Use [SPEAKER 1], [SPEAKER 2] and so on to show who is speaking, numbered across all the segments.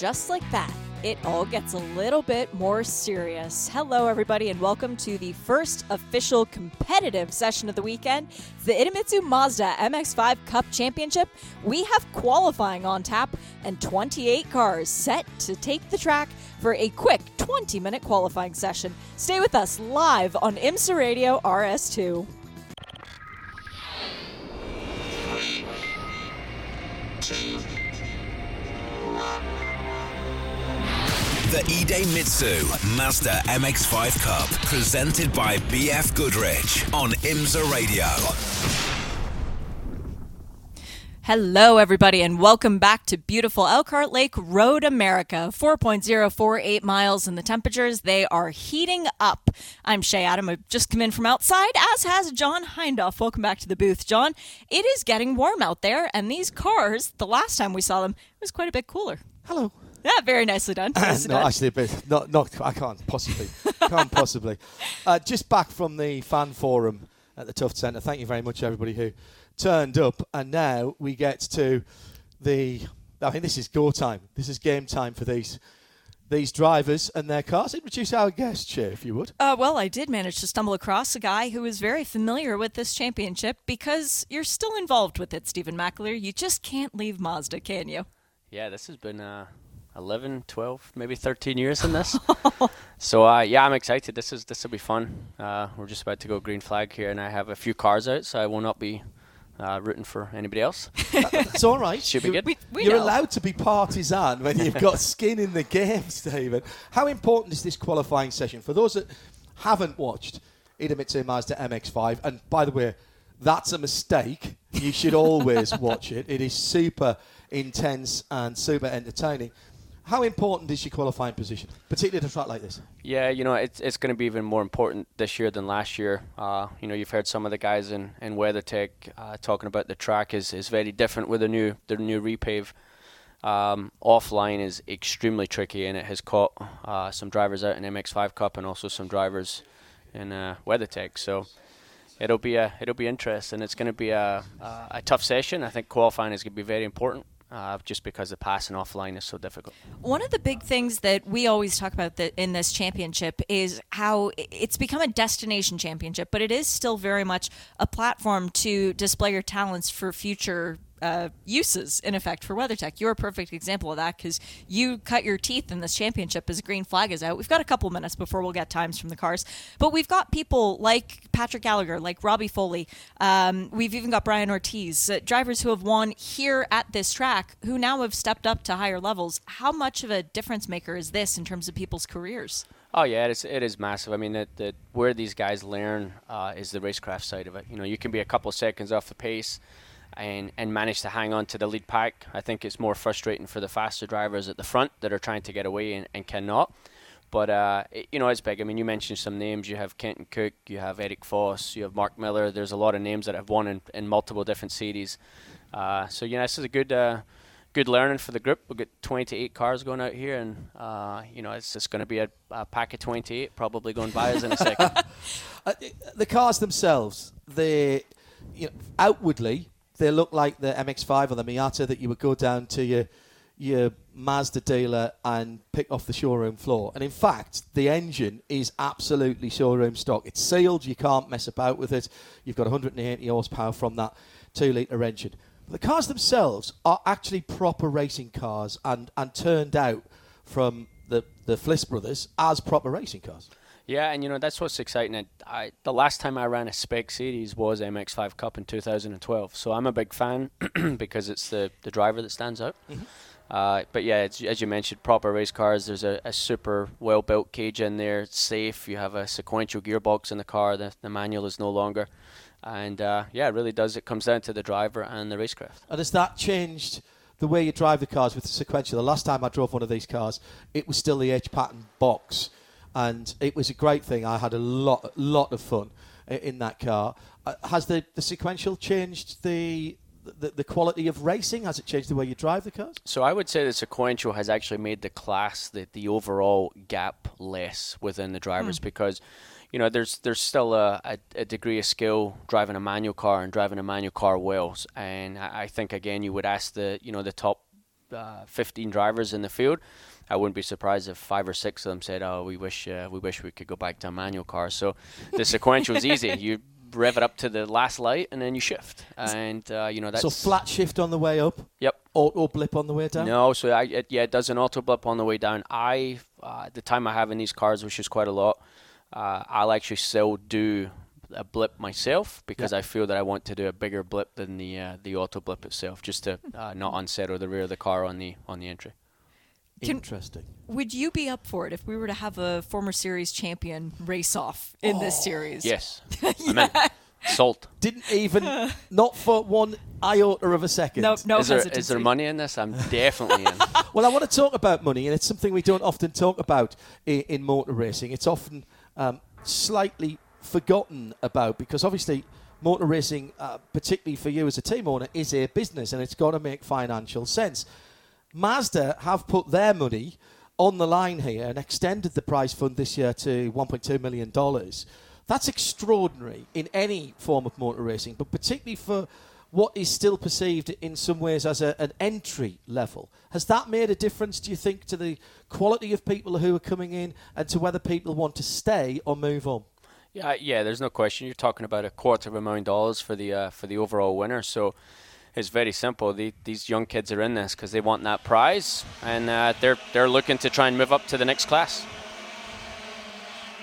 [SPEAKER 1] Just like that, it all gets a little bit more serious. Hello, everybody, and welcome to the first official competitive session of the weekend. The Idemitsu Mazda MX5 Cup Championship. We have qualifying on tap and 28 cars set to take the track for a quick 20 minute qualifying session. Stay with us live on IMSA Radio RS2.
[SPEAKER 2] The Idemitsu Mazda MX5 Cup, presented by BF Goodrich on IMSA Radio.
[SPEAKER 1] Hello, everybody, and welcome back to beautiful Elkhart Lake Road, America. 4.048 miles, and the temperatures, they are heating up. I'm Shea Adam. I've just come in from outside, as has John Hindhaugh. Welcome back to the booth, John. It is getting warm out there, and these cars, the last time we saw them, it was quite a bit cooler.
[SPEAKER 3] Hello.
[SPEAKER 1] Yeah, very nicely done. Nicely
[SPEAKER 3] no,
[SPEAKER 1] done.
[SPEAKER 3] actually, a bit. Not, not. I can't possibly. can't possibly. Uh, just back from the fan forum at the Tuft Centre. Thank you very much, everybody who turned up. And now we get to the. I mean, this is go time. This is game time for these these drivers and their cars. Introduce our guest, Chair, if you would.
[SPEAKER 1] Uh, well, I did manage to stumble across a guy who is very familiar with this championship because you're still involved with it, Stephen McAleer. You just can't leave Mazda, can you?
[SPEAKER 4] Yeah, this has been uh, 11, 12, maybe 13 years in this. so uh, yeah, I'm excited. This is this will be fun. Uh, we're just about to go green flag here, and I have a few cars out, so I will not be uh, rooting for anybody else.
[SPEAKER 3] It's all right.
[SPEAKER 4] Should be good.
[SPEAKER 1] We, we
[SPEAKER 3] You're
[SPEAKER 1] know.
[SPEAKER 3] allowed to be partisan when you've got skin in the game, Stephen. How important is this qualifying session for those that haven't watched Idemitsu Mazda MX-5? And by the way, that's a mistake. You should always watch it. It is super intense and super entertaining. How important is your qualifying position, particularly at a track like this?
[SPEAKER 4] Yeah, you know, it's it's going to be even more important this year than last year. Uh, you know, you've heard some of the guys in in WeatherTech uh, talking about the track is, is very different with the new the new repave. Um, offline is extremely tricky, and it has caught uh, some drivers out in MX5 Cup and also some drivers in uh, WeatherTech. So it'll be a it'll be interesting. It's going to be a, a a tough session. I think qualifying is going to be very important. Uh, just because the passing offline is so difficult.
[SPEAKER 1] One of the big things that we always talk about that in this championship is how it's become a destination championship, but it is still very much a platform to display your talents for future uh, uses. In effect, for WeatherTech, you're a perfect example of that because you cut your teeth in this championship as a green flag is out. We've got a couple minutes before we'll get times from the cars, but we've got people like Patrick Gallagher, like Robbie Foley. Um, we've even got Brian Ortiz, uh, drivers who have won here at this track, who now have stepped up to higher levels. How much of a difference maker is this in terms of people's careers?
[SPEAKER 4] Oh yeah, it is, it is massive. I mean, that, where these guys learn uh, is the racecraft side of it. You know, you can be a couple seconds off the pace, and and manage to hang on to the lead pack. I think it's more frustrating for the faster drivers at the front that are trying to get away and, and cannot. But uh, it, you know, it's big. I mean, you mentioned some names. You have Kenton Koch, you have Eric Foss, you have Mark Miller. There's a lot of names that have won in, in multiple different series. Uh, so yeah, this is a good. Uh, Good learning for the group. We've got 28 cars going out here, and uh, you know it's just going to be a, a pack of 28 probably going by us in a second.
[SPEAKER 3] Uh, the cars themselves, they, you know, outwardly, they look like the MX-5 or the Miata that you would go down to your your Mazda dealer and pick off the showroom floor. And in fact, the engine is absolutely showroom stock. It's sealed. You can't mess about with it. You've got 180 horsepower from that two litre engine. The cars themselves are actually proper racing cars and, and turned out from the, the Flis brothers as proper racing cars.
[SPEAKER 4] Yeah, and you know that's what's exciting. I, I, the last time I ran a spec series was MX5 Cup in 2012, so I'm a big fan because it's the the driver that stands out. Mm-hmm. Uh, but yeah, as you mentioned, proper race cars. There's a, a super well built cage in there. It's safe. You have a sequential gearbox in the car. The, the manual is no longer. And uh, yeah, it really does. It comes down to the driver and the racecraft.
[SPEAKER 3] And has that changed the way you drive the cars with the sequential? The last time I drove one of these cars, it was still the H pattern box, and it was a great thing. I had a lot, lot of fun in that car. Uh, has the, the sequential changed the the, the quality of racing? Has it changed the way you drive the cars?
[SPEAKER 4] So I would say the sequential has actually made the class, the, the overall gap less within the drivers mm. because, you know, there's there's still a, a, a, degree of skill driving a manual car and driving a manual car well. And I, I think again you would ask the you know the top uh, 15 drivers in the field. I wouldn't be surprised if five or six of them said, "Oh, we wish uh, we wish we could go back to a manual car." So the sequential is easy. You rev it up to the last light, and then you shift. And uh, you know that's
[SPEAKER 3] so flat shift on the way up.
[SPEAKER 4] Yep.
[SPEAKER 3] Auto blip on the way down.
[SPEAKER 4] No, so I, it, yeah, it does an auto blip on the way down. I uh, the time I have in these cars, which is quite a lot, uh, I'll actually still do a blip myself because yep. I feel that I want to do a bigger blip than the uh, the auto blip itself, just to uh, not unsettle the rear of the car on the on the entry.
[SPEAKER 3] Can, Interesting.
[SPEAKER 1] Would you be up for it if we were to have a former series champion race off in oh, this series?
[SPEAKER 4] Yes. yeah. Salt.
[SPEAKER 3] Didn't even, not for one iota of a second.
[SPEAKER 1] No, no
[SPEAKER 4] is there, is there money in this? I'm definitely in.
[SPEAKER 3] well, I want to talk about money, and it's something we don't often talk about in, in motor racing. It's often um, slightly forgotten about because obviously motor racing, uh, particularly for you as a team owner, is a business and it's got to make financial sense. Mazda have put their money on the line here and extended the prize fund this year to $1.2 million. That's extraordinary in any form of motor racing, but particularly for what is still perceived in some ways as a, an entry level. Has that made a difference, do you think, to the quality of people who are coming in and to whether people want to stay or move on?
[SPEAKER 4] Yeah, yeah. There's no question. You're talking about a quarter of a million dollars for the uh, for the overall winner. So it's very simple. The, these young kids are in this because they want that prize, and uh, they're they're looking to try and move up to the next class.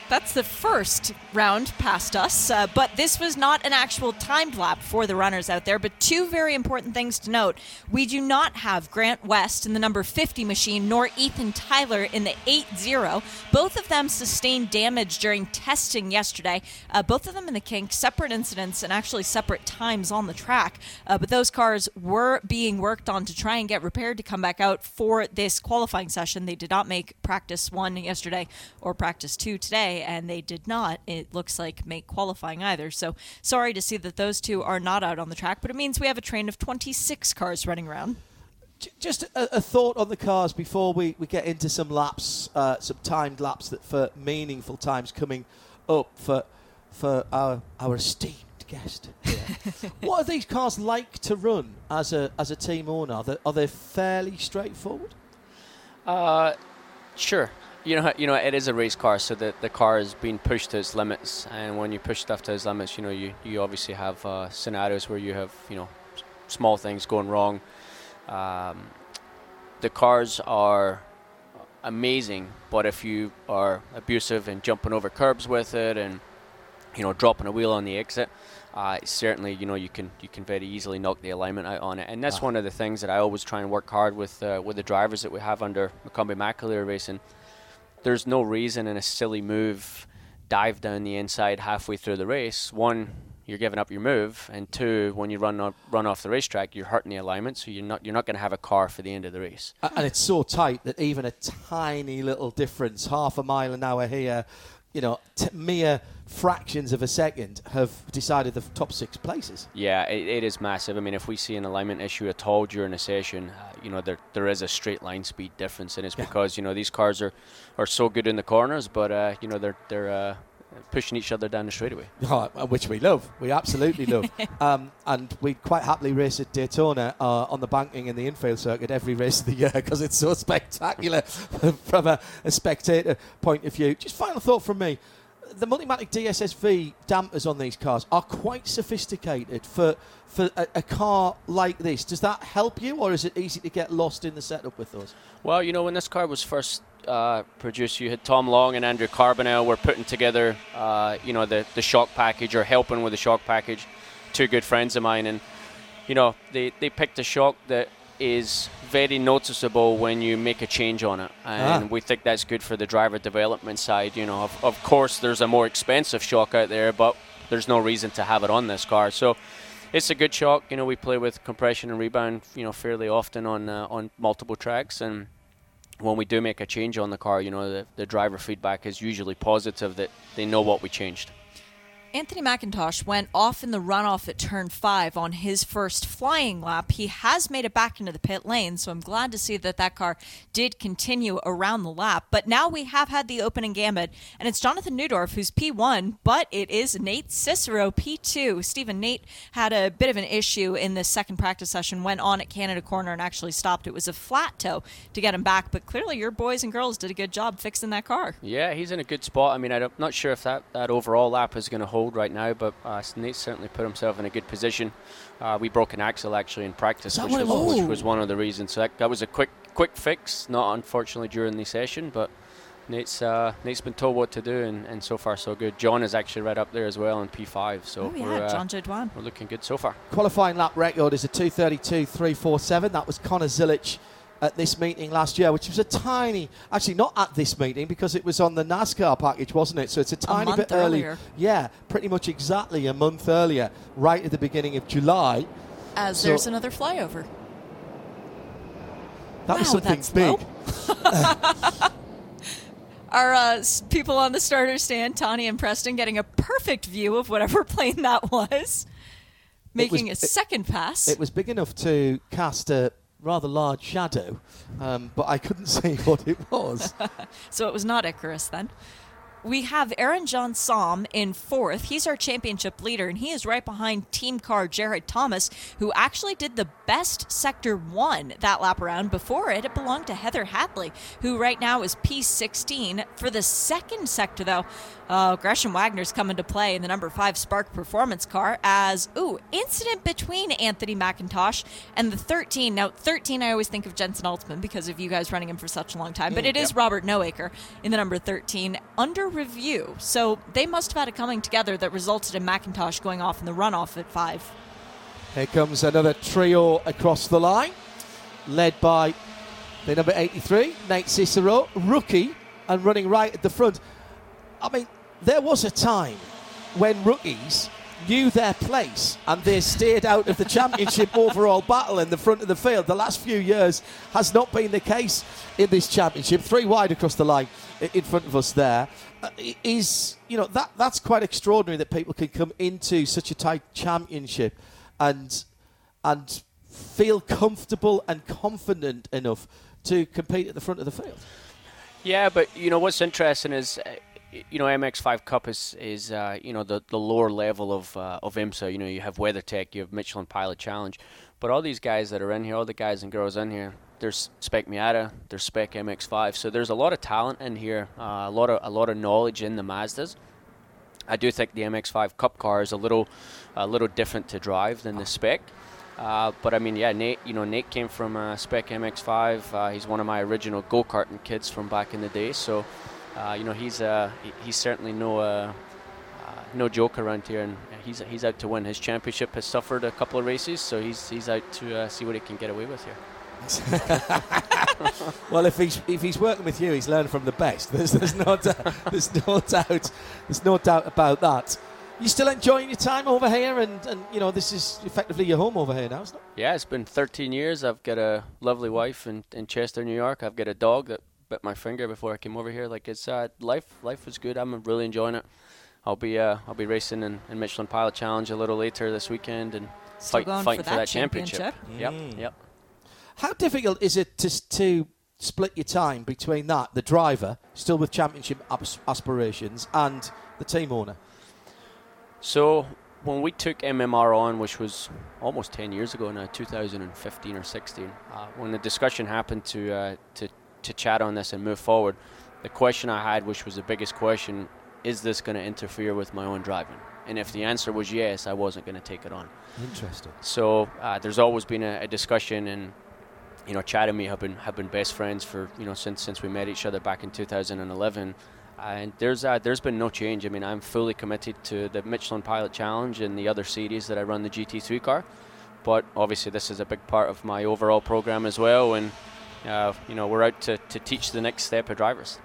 [SPEAKER 1] That's the first round past us, uh, but this was not an actual timed lap for the runners out there. But two very important things to note. We do not have Grant West in the number 50 machine, nor Ethan Tyler in the 8 0. Both of them sustained damage during testing yesterday. Uh, both of them in the kink, separate incidents and actually separate times on the track. Uh, but those cars were being worked on to try and get repaired to come back out for this qualifying session. They did not make practice one yesterday or practice two today and they did not, it looks like, make qualifying either. So sorry to see that those two are not out on the track, but it means we have a train of 26 cars running around.
[SPEAKER 3] Just a, a thought on the cars before we, we get into some laps, uh, some timed laps that for meaningful times coming up for for our our esteemed guest. what are these cars like to run as a as a team owner? Are they, are they fairly straightforward?
[SPEAKER 4] Uh, sure you know, you know, it is a race car, so the the car is being pushed to its limits. And when you push stuff to its limits, you know, you, you obviously have uh, scenarios where you have you know small things going wrong. Um, the cars are amazing, but if you are abusive and jumping over curbs with it, and you know dropping a wheel on the exit, uh, certainly you know you can you can very easily knock the alignment out on it. And that's one of the things that I always try and work hard with uh, with the drivers that we have under McCumbee McAleer Racing there's no reason in a silly move dive down the inside halfway through the race. One, you're giving up your move, and two, when you run off, run off the racetrack, you're hurting the alignment, so you're not you're not going to have a car for the end of the race.
[SPEAKER 3] And it's so tight that even a tiny little difference, half a mile an hour here, you know, t- mere fractions of a second have decided the top six places.
[SPEAKER 4] Yeah, it, it is massive. I mean, if we see an alignment issue at all during a session, uh, you know, there there is a straight line speed difference, and it's yeah. because you know these cars are, are so good in the corners, but uh, you know they're they're uh, pushing each other down the straightaway.
[SPEAKER 3] Oh, which we love. We absolutely love. Um, and we quite happily race at Daytona uh, on the banking in the infield circuit every race of the year because it's so spectacular from a, a, spectator point of view. Just final thought from me. The Multimatic DSSV dampers on these cars are quite sophisticated for for a, a, car like this. Does that help you, or is it easy to get lost in the setup with those?
[SPEAKER 4] Well, you know, when this car was first uh, produced, you had Tom Long and Andrew Carbonell were putting together, uh, you know, the the shock package or helping with the shock package. Two good friends of mine, and you know, they they picked a shock that is very noticeable when you make a change on it, and ah. we think that's good for the driver development side. You know, of, of course, there's a more expensive shock out there, but there's no reason to have it on this car. So it's a good shock. You know, we play with compression and rebound, you know, fairly often on uh, on multiple tracks, and when we do make a change on the car, you know, the, the driver feedback is usually positive that they know what we changed.
[SPEAKER 1] Anthony McIntosh went off in the runoff at turn five on his first flying lap. He has made it back into the pit lane, so I'm glad to see that that car did continue around the lap. But now we have had the opening gambit, and it's Jonathan Neudorf who's P1, but it is Nate Cicero P2. Stephen, Nate had a bit of an issue in the second practice session, went on at Canada Corner and actually stopped. It was a flat toe to get him back, but clearly your boys and girls did a good job fixing that car.
[SPEAKER 4] Yeah, he's in a good spot. I mean, I'm not sure if that, that overall lap is going to hold hold right now, but uh, Nate certainly put himself in a good position. Uh, we broke an axle actually in practice, which was, which was, one of the reasons. So that, that, was a quick quick fix, not unfortunately during the session, but Nate's uh, Nate's been told what to do, and, and, so far so good. John is actually right up there as well in P5, so
[SPEAKER 1] oh, yeah, we're, uh, John Jodwan.
[SPEAKER 4] we're looking good so far.
[SPEAKER 3] Qualifying lap record is a 232.347. That was Connor Zilisch at this meeting last year, which was a tiny, actually not at this meeting because it was on the NASCAR package, wasn't it? So it's a tiny
[SPEAKER 1] a
[SPEAKER 3] bit
[SPEAKER 1] earlier.
[SPEAKER 3] early. Yeah, pretty much exactly a month earlier, right at the beginning of July.
[SPEAKER 1] As so there's another flyover.
[SPEAKER 3] That
[SPEAKER 1] wow,
[SPEAKER 3] was something big.
[SPEAKER 1] Our uh, people on the starter stand, Tony and Preston, getting a perfect view of whatever plane that was, making was, a second pass.
[SPEAKER 3] It was big enough to cast a rather large shadow, um, but I couldn't see what it was.
[SPEAKER 1] so it was not Icarus then. We have Aaron Jeansonne in fourth. He's our championship leader, and he is right behind team car Jared Thomas, who actually did the best sector one that lap around. Before it, it belonged to Heather Hadley, who right now is P16. For the second sector, though, uh, Gresham Wagner's come into play in the number five Spark Performance car as, ooh, incident between Anthony McIntosh and the 13. Now, 13, I always think of Jenson Altzman because of you guys running him for such a long time, but mm, it yep. is Robert Noaker in the number 13 under review. So they must have had a coming together that resulted in McIntosh going off in the runoff at five.
[SPEAKER 3] Here comes another trio across the line, led by the number 83, Nate Cicero, rookie, and running right at the front. I mean, there was a time when rookies knew their place and they stayed out of the championship overall battle in the front of the field. The last few years has not been the case in this championship. Three wide across the line in front of us there uh, is you know that that's quite extraordinary that people can come into such a tight championship and and feel comfortable and confident enough to compete at the front of the field.
[SPEAKER 4] Yeah, but you know what's interesting is uh, you know, MX5 Cup is is uh, you know the, the lower level of uh, of IMSA. You know, you have WeatherTech, you have Michelin Pilot Challenge, but all these guys that are in here, all the guys and girls in here, there's Spec Miata, there's Spec MX5. So there's a lot of talent in here, uh, a lot of a lot of knowledge in the Mazdas. I do think the MX5 Cup car is a little a little different to drive than the Spec. Uh, but I mean, yeah, Nate. You know, Nate came from uh, Spec MX5. Uh, he's one of my original go karting kids from back in the day. So uh, you know, he's uh, he's certainly no uh, uh, no joke around here, and he's he's out to win. His championship has suffered a couple of races, so he's he's out to uh, see what he can get away with here.
[SPEAKER 3] well, if he's if he's working with you, he's learned from the best. There's, there's no doubt. There's no doubt. There's no doubt about that. You still enjoying your time over here, and, and you know this is effectively your home over here now, isn't it?
[SPEAKER 4] Yeah, it's been 13 years. I've got a lovely wife in, in Chester, New York. I've got a dog that bit my finger before I came over here. Like it's uh, life. Life was good. I'm really enjoying it. I'll be uh, I'll be racing in, in Michelin Pilot Challenge a little later this weekend and
[SPEAKER 1] Still
[SPEAKER 4] fight,
[SPEAKER 1] fighting
[SPEAKER 4] for that,
[SPEAKER 1] that
[SPEAKER 4] championship.
[SPEAKER 1] championship.
[SPEAKER 4] Mm. Yep, yep.
[SPEAKER 3] How difficult is it to to split your time between that the driver still with championship aspirations and the team owner?
[SPEAKER 4] So when we took MMR on, which was almost 10 years ago now, 2015 or 16, uh, when the discussion happened to uh, to to chat on this and move forward. The question I had, which was the biggest question, is this going to interfere with my own driving? And if the answer was yes, I wasn't going to take it on.
[SPEAKER 3] Interesting.
[SPEAKER 4] So uh, there's always been a, a, discussion, and you know, Chad and me have been have been best friends for you know since since we met each other back in 2011. And there's uh, there's been no change. I mean, I'm fully committed to the Michelin Pilot Challenge and the other series that I run the GT3 car. But obviously, this is a big part of my overall program as well. And uh, you know, we're out to, to teach the next step of drivers.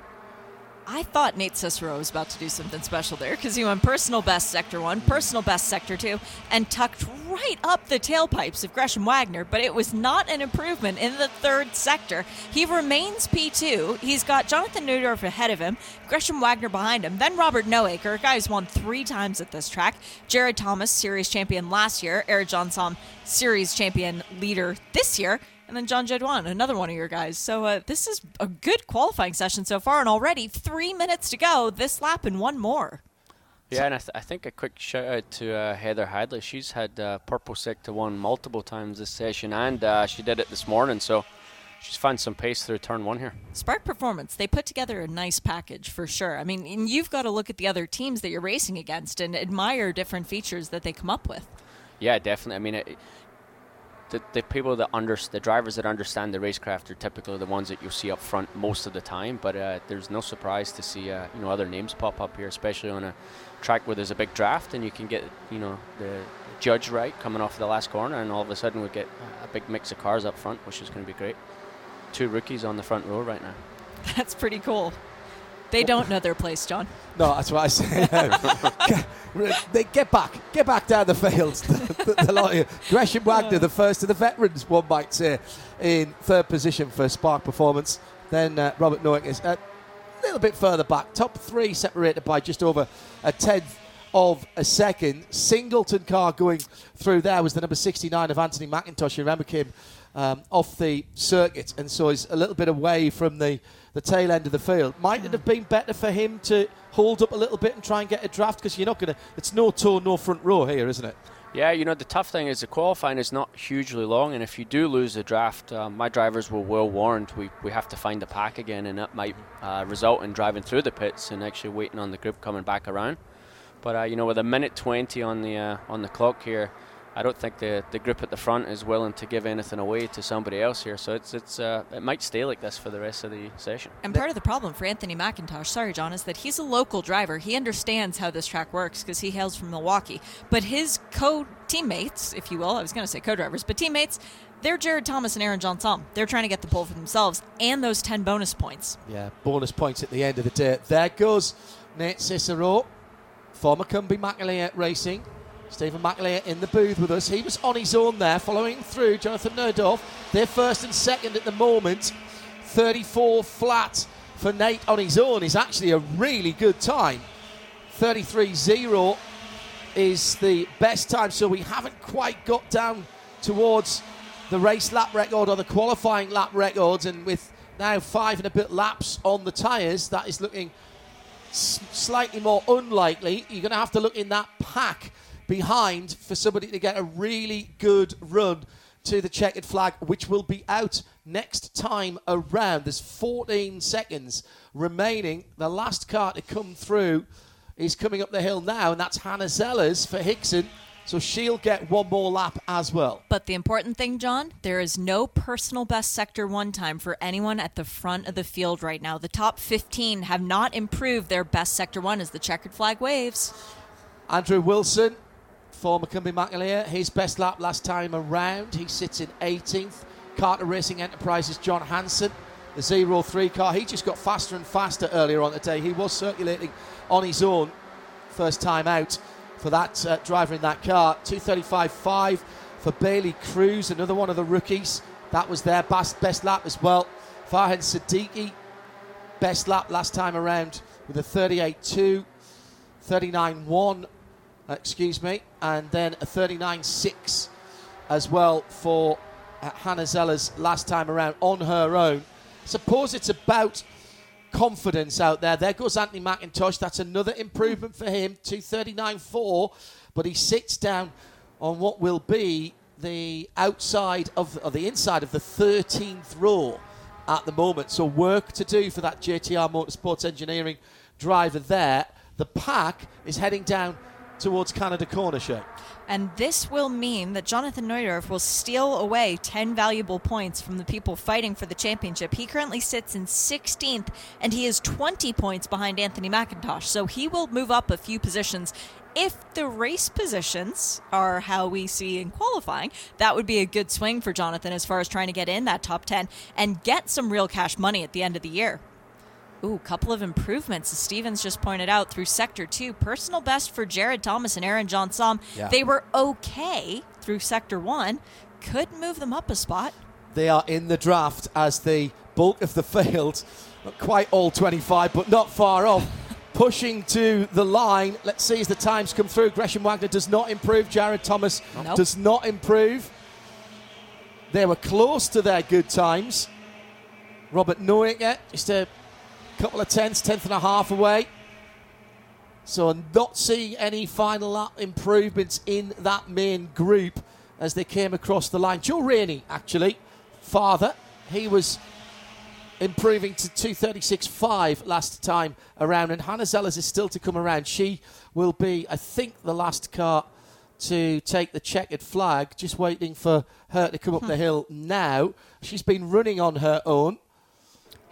[SPEAKER 1] I thought Nate Cicero was about to do something special there because he went personal best sector one, personal best sector two, and tucked right up the tailpipes of Gresham Wagner, but it was not an improvement in the third sector. He remains P2. He's got Jonathan Neudorf ahead of him, Gresham Wagner behind him, then Robert Noaker, a guy who's won three times at this track, Jared Thomas, series champion last year, Eric Johnson, series champion leader this year, and then John Jedwan, another one of your guys. So uh, this is a good qualifying session so far, and already three minutes to go this lap and one more.
[SPEAKER 4] Yeah, and I, th- I think a quick shout out to uh, Heather Hadley. She's had uh, purple sector one multiple times this session, and uh, she did it this morning. So she's found some pace through turn one here.
[SPEAKER 1] Spark Performance, they put together a nice package for sure. I mean, you've got to look at the other teams that you're racing against and admire different features that they come up with.
[SPEAKER 4] Yeah, definitely. I mean, it, the, the people that under the drivers that understand the racecraft are typically the ones that you'll see up front most of the time. But uh, there's no surprise to see uh, you know other names pop up here, especially on a track where there's a big draft and you can get you know the judge right coming off the last corner, and all of a sudden we get a big mix of cars up front, which is going to be great. Two rookies on the front row right now.
[SPEAKER 1] That's pretty cool. They don't know their place, John.
[SPEAKER 3] No, that's what I say. they get back, get back down the fields. the, the, the Gresham Wagner, the first of the veterans, one might say, in third position for Spark Performance. Then uh, Robert Noack is a little bit further back. Top three separated by just over a tenth of a second. Singleton car going through there was the number 69 of Anthony McIntosh. You remember him um, off the circuit, and so he's a little bit away from the the tail end of the field. Might it have been better for him to hold up a little bit and try and get a draft? Because you're not going to. It's no tour, no front row here, isn't it?
[SPEAKER 4] Yeah, you know the tough thing is the qualifying is not hugely long, and if you do lose the draft, um, my drivers were well warned. We we have to find the pack again, and that might uh, result in driving through the pits and actually waiting on the group coming back around. But uh, you know, with a minute 20 on the uh, on the clock here, I don't think the, the group at the front is willing to give anything away to somebody else here. So it's it's uh, it might stay like this for the rest of the session.
[SPEAKER 1] And part of the problem for Anthony McIntosh, sorry John, is that he's a local driver. He understands how this track works because he hails from Milwaukee. But his co teammates, if you will, I was going to say co-drivers, but teammates, they're Jared Thomas and Aaron Jeansonne. They're trying to get the pole for themselves and those 10 bonus points.
[SPEAKER 3] Yeah, bonus points at the end of the day. There goes Nate Cicero, former Cumbie McAleer Racing Stephen McAleer in the booth with us. He was on his own there, following through Jonathan Neudorf. They're first and second at the moment. 34 flat for Nate on his own is actually a really good time. 33 0 is the best time, so we haven't quite got down towards the race lap record or the qualifying lap records. And with now five and a bit laps on the tyres, that is looking s- slightly more unlikely. You're going to have to look in that pack behind for somebody to get a really good run to the checkered flag, which will be out next time around. There's 14 seconds remaining. The last car to come through is coming up the hill now, and that's Hannah Zellers for Hixon. So she'll get one more lap as well.
[SPEAKER 1] But the important thing, John, there is no personal best sector one time for anyone at the front of the field right now. The top 15 have not improved their best sector one as the checkered flag waves.
[SPEAKER 3] Andrew Wilson former Cumbie McAleer. His best lap last time around. He sits in 18th. Carter Racing Enterprises John Hanson, the 03 car. He just got faster and faster earlier on today. He was circulating on his own first time out for that uh, driver in that car. 235.5 for Bailey Cruz, another one of the rookies. That was their best, best lap as well. Farhan Siddiqui, best lap last time around with a 38.2, 39.1 uh, excuse me, and then a 39.6 as well for uh, Hannah Zeller's last time around on her own. Suppose it's about confidence out there. There goes Anthony McIntosh. That's another improvement for him. 239.4, but he sits down on what will be the outside of or the inside of the 13th row at the moment. So work to do for that JTR Motorsports Engineering driver there. the pack is heading down towards Canada Corner, Shay.
[SPEAKER 1] And this will mean that Jonathan Neudorf will steal away 10 valuable points from the people fighting for the championship. He currently sits in 16th, and he is 20 points behind Anthony McIntosh. So he will move up a few positions. If the race positions are how we see in qualifying, that would be a good swing for Jonathan as far as trying to get in that top 10 and get some real cash money at the end of the year. Ooh, couple of improvements, as Stevens just pointed out, through Sector 2. Personal best for Jared Thomas and Aaron Jeansonne.
[SPEAKER 3] Yeah.
[SPEAKER 1] They were okay through Sector 1. Could move them up a spot.
[SPEAKER 3] They are in the draft as the bulk of the field, not quite all 25, but not far off, pushing to the line. Let's see as the times come through. Gresham Wagner does not improve. Jared Thomas
[SPEAKER 1] Nope.
[SPEAKER 3] does not improve. They were close to their good times. Robert Noaker, just a couple of tenths, tenth and a half away. So not seeing any final lap improvements in that main group as they came across the line. Joe Rainey, actually, father, he was improving to 236.5 last time around, and Hannah Zellers is still to come around. She will be, I think, the last car to take the checkered flag, just waiting for her to come up hmm. the hill now. She's been running on her own.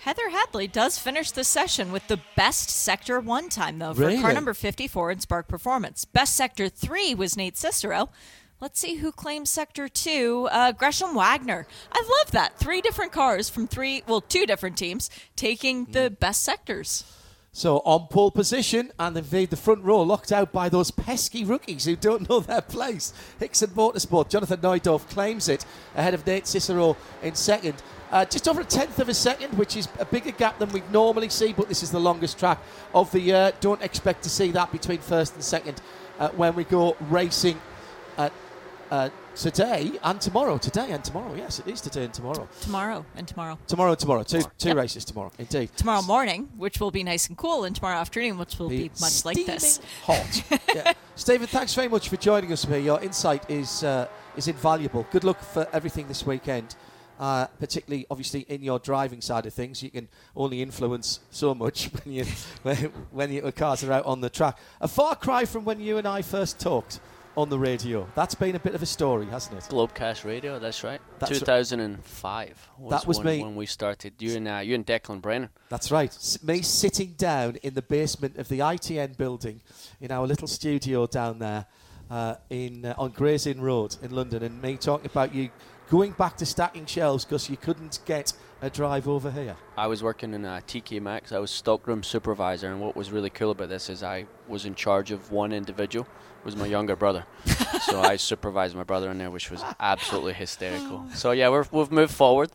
[SPEAKER 1] Heather Hadley does finish the session with the best Sector 1 time, though, for
[SPEAKER 3] Really?
[SPEAKER 1] car number 54 in Spark Performance. Best Sector 3 was Nate Cicero. Let's see who claims Sector 2. Uh, Gresham Wagner. I love that. Three different cars from three, well, two different teams taking the best sectors.
[SPEAKER 3] So on pole position, and they've made the front row locked out by those pesky rookies who don't know their place. Hixon Motorsport, Jonathan Neudorf claims it ahead of Nate Cicero in second. Uh, just over a tenth of a second, which is a bigger gap than we normally see, but this is the longest track of the year. Don't expect to see that between first and second uh, when we go racing uh, uh, today and tomorrow. Today and tomorrow, yes, it is today and tomorrow.
[SPEAKER 1] Tomorrow and tomorrow.
[SPEAKER 3] Tomorrow and tomorrow, two, two
[SPEAKER 1] Yep.
[SPEAKER 3] races tomorrow, indeed.
[SPEAKER 1] Tomorrow morning, which will be nice and cool, and tomorrow afternoon, which will be much like this.
[SPEAKER 3] Hot. yeah. Stephen, thanks very much for joining us here. Your insight is uh, is invaluable. Good luck for everything this weekend. Uh, particularly, obviously, in your driving side of things, you can only influence so much when you when, when your cars are out on the track. A far cry from when you and I first talked on the radio. That's been a bit of a story, hasn't it?
[SPEAKER 4] Globecast Radio, that's right.
[SPEAKER 3] That's
[SPEAKER 4] 2005 was,
[SPEAKER 3] That was
[SPEAKER 4] when,
[SPEAKER 3] me.
[SPEAKER 4] when we started. You and uh, you and Declan Brennan.
[SPEAKER 3] That's right. S- me sitting down in the basement of the ITN building in our little studio down there uh, in uh, on Gray's Inn Road in London, and me talking about you going back to stacking shelves because you couldn't get a drive over here.
[SPEAKER 4] I was working in uh, TK Maxx. I was stockroom supervisor, and what was really cool about this is I was in charge of one individual. It was my younger brother, so I supervised my brother in there, which was absolutely hysterical. So yeah, we're, we've moved forward.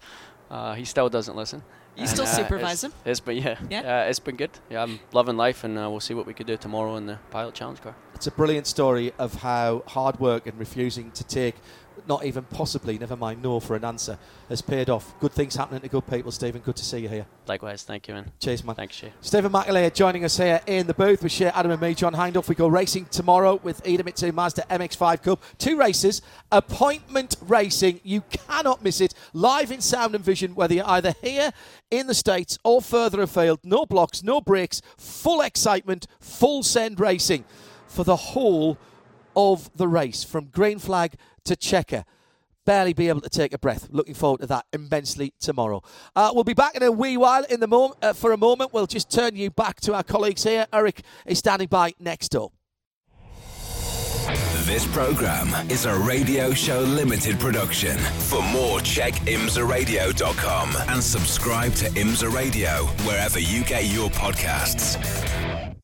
[SPEAKER 4] Uh, he still doesn't listen.
[SPEAKER 1] You
[SPEAKER 4] And,
[SPEAKER 1] still
[SPEAKER 4] uh,
[SPEAKER 1] supervise
[SPEAKER 4] it's,
[SPEAKER 1] him?
[SPEAKER 4] It's been yeah,
[SPEAKER 1] Yeah?
[SPEAKER 4] Uh, it's been good. Yeah, I'm loving life, and uh, we'll see what we could do tomorrow in the pilot challenge car.
[SPEAKER 3] It's a brilliant story of how hard work and refusing to take, not even possibly, never mind no for an answer, has paid off. Good things happening to good people, Stephen. Good to see you here.
[SPEAKER 4] Likewise, thank you, man.
[SPEAKER 3] Cheers, man.
[SPEAKER 4] Thanks, Shay.
[SPEAKER 3] Stephen McAleer joining us here in the booth with Shea Adam and me, John Hindhaugh. We go racing tomorrow with Idemitsu Mazda MX5 Cup. Two races, appointment racing. You cannot miss it. Live in sound and vision, whether you're either here in the States or further afield. No blocks, no breaks, full excitement, full send racing for the whole of the race from green flag to checker barely be able to take a breath. Looking forward to that immensely tomorrow. Uh, we'll be back in a wee while. In the uh, for a moment, we'll just turn you back to our colleagues here. Eric is standing by next door.
[SPEAKER 2] This program is a radio show limited production. For more, check imsaradio.com and subscribe to Imsa Radio wherever you get your podcasts.